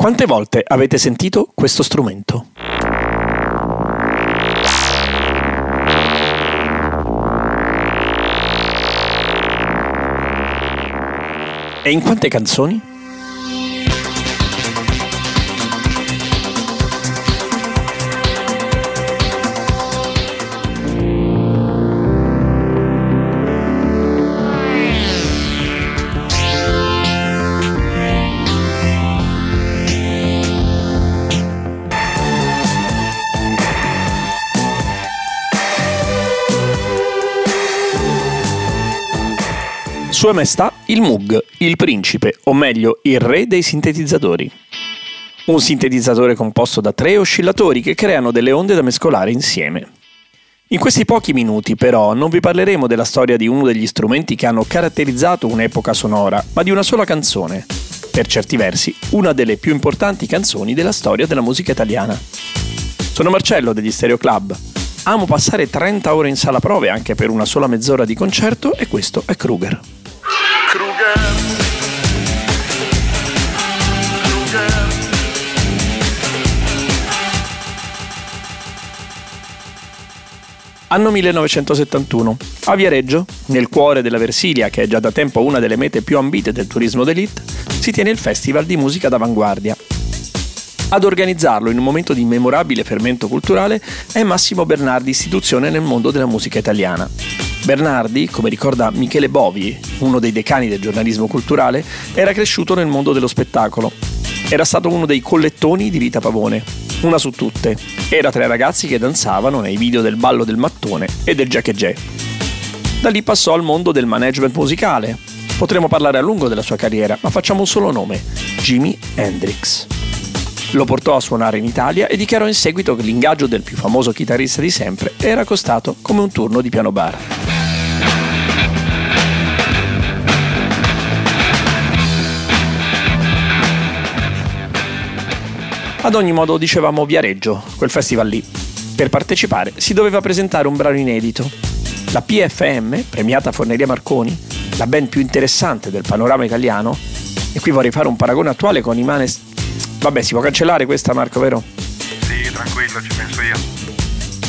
Quante volte avete sentito questo strumento? E in quante canzoni? Sua Maestà il Moog, il principe, o meglio il re dei sintetizzatori. Un sintetizzatore composto da tre oscillatori che creano delle onde da mescolare insieme. In questi pochi minuti però non vi parleremo della storia di uno degli strumenti che hanno caratterizzato un'epoca sonora, ma di una sola canzone, per certi versi una delle più importanti canzoni della storia della musica italiana. Sono Marcello degli Stereo Club. Amo passare 30 ore in sala prove anche per una sola mezz'ora di concerto e questo è Kruger. Anno 1971. A Viareggio, nel cuore della Versilia, che è già da tempo una delle mete più ambite del turismo d'élite, si tiene il Festival di musica d'avanguardia. Ad organizzarlo in un momento di memorabile fermento culturale è Massimo Bernardi, istituzione nel mondo della musica italiana. Bernardi, come ricorda Michele Bovi, uno dei decani del giornalismo culturale, era cresciuto nel mondo dello spettacolo. Era stato uno dei collettoni di Rita Pavone, una su tutte. Era tra i ragazzi che danzavano nei video del ballo del mattone e del jack e jay. Da lì passò al mondo del management musicale. Potremmo parlare a lungo della sua carriera, ma facciamo un solo nome, Jimi Hendrix. Lo portò a suonare in Italia e dichiarò in seguito che l'ingaggio del più famoso chitarrista di sempre era costato come un turno di piano bar. Ad ogni modo dicevamo Viareggio, quel festival lì. Per partecipare si doveva presentare un brano inedito. La PFM, premiata Forneria Marconi, la band più interessante del panorama italiano, e qui vorrei fare un paragone attuale con Imanes... Vabbè, si può cancellare questa Marco, vero? Sì, tranquillo, ci penso io.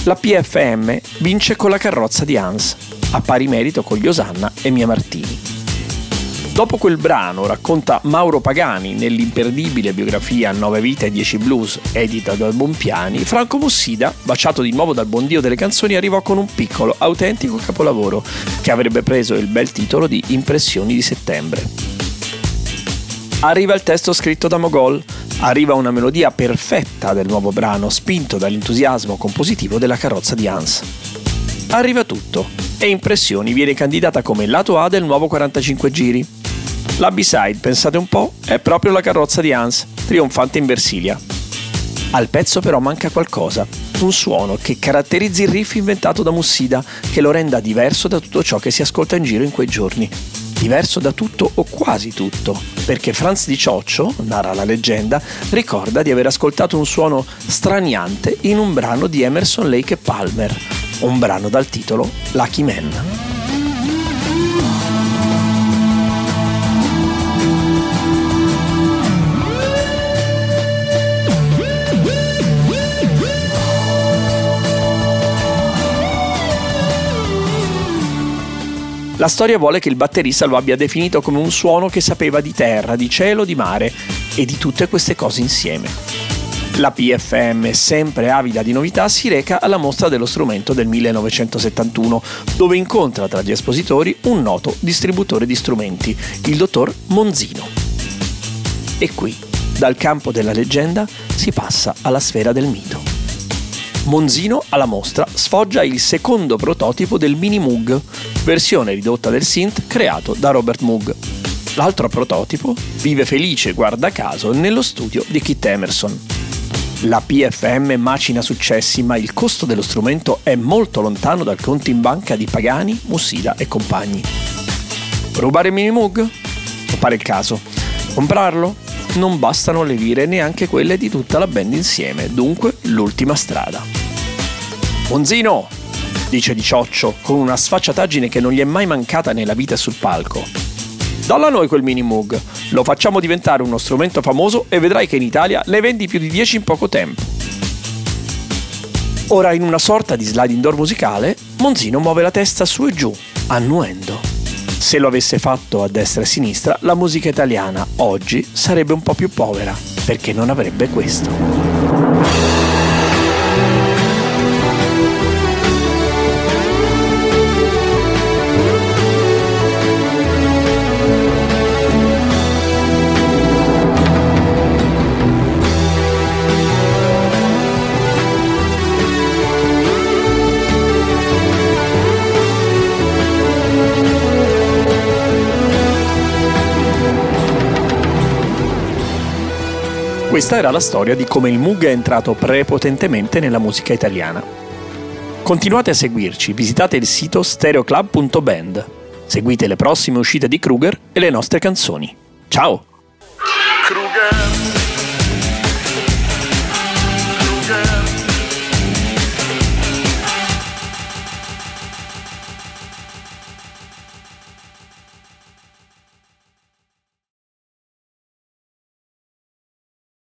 La PFM vince con la carrozza di Hans, a pari merito con gli Osanna e Mia Martini. Dopo quel brano, racconta Mauro Pagani nell'imperdibile biografia Nove vite e Dieci blues, edita da Bonpiani, Franco Mussida, baciato di nuovo dal buon dio delle canzoni, arrivò con un piccolo, autentico capolavoro, che avrebbe preso il bel titolo di Impressioni di settembre. Arriva il testo scritto da Mogol, arriva una melodia perfetta del nuovo brano, spinto dall'entusiasmo compositivo della carrozza di Hans. Arriva tutto, e Impressioni viene candidata come lato A del nuovo 45 giri, la B-side, pensate un po', è proprio la carrozza di Hans, trionfante in Versilia. Al pezzo però manca qualcosa, un suono che caratterizzi il riff inventato da Mussida, che lo renda diverso da tutto ciò che si ascolta in giro in quei giorni. Diverso da tutto o quasi tutto, perché Franz di Cioccio, narra la leggenda, ricorda di aver ascoltato un suono straniante in un brano di Emerson Lake e Palmer, un brano dal titolo Lucky Man. La storia vuole che il batterista lo abbia definito come un suono che sapeva di terra, di cielo, di mare e di tutte queste cose insieme. La PFM, sempre avida di novità, si reca alla mostra dello strumento del 1971, dove incontra tra gli espositori un noto distributore di strumenti, il dottor Monzino. E qui, dal campo della leggenda, si passa alla sfera del mito. Monzino alla mostra sfoggia il secondo prototipo del Mini Moog, versione ridotta del synth creato da Robert Moog. L'altro prototipo vive felice, guarda caso, nello studio di Kit Emerson. La PFM macina successi, ma il costo dello strumento è molto lontano dal conto in banca di Pagani, Mussida e compagni. Rubare Mini Moog? Pare il caso. Comprarlo? Non bastano le lire neanche quelle di tutta la band insieme, dunque l'ultima strada. Monzino! Dice di cioccio con una sfacciataggine che non gli è mai mancata nella vita sul palco. Dalla noi quel mini Moog, lo facciamo diventare uno strumento famoso e vedrai che in Italia ne vendi più di 10 in poco tempo. Ora in una sorta di slide indoor musicale, Monzino muove la testa su e giù, annuendo. Se lo avesse fatto a destra e a sinistra, la musica italiana oggi sarebbe un po' più povera, perché non avrebbe questo. Questa era la storia di come il Moog è entrato prepotentemente nella musica italiana. Continuate a seguirci, visitate il sito stereoclub.band. Seguite le prossime uscite di Kruger e le nostre canzoni. Ciao! Kruger.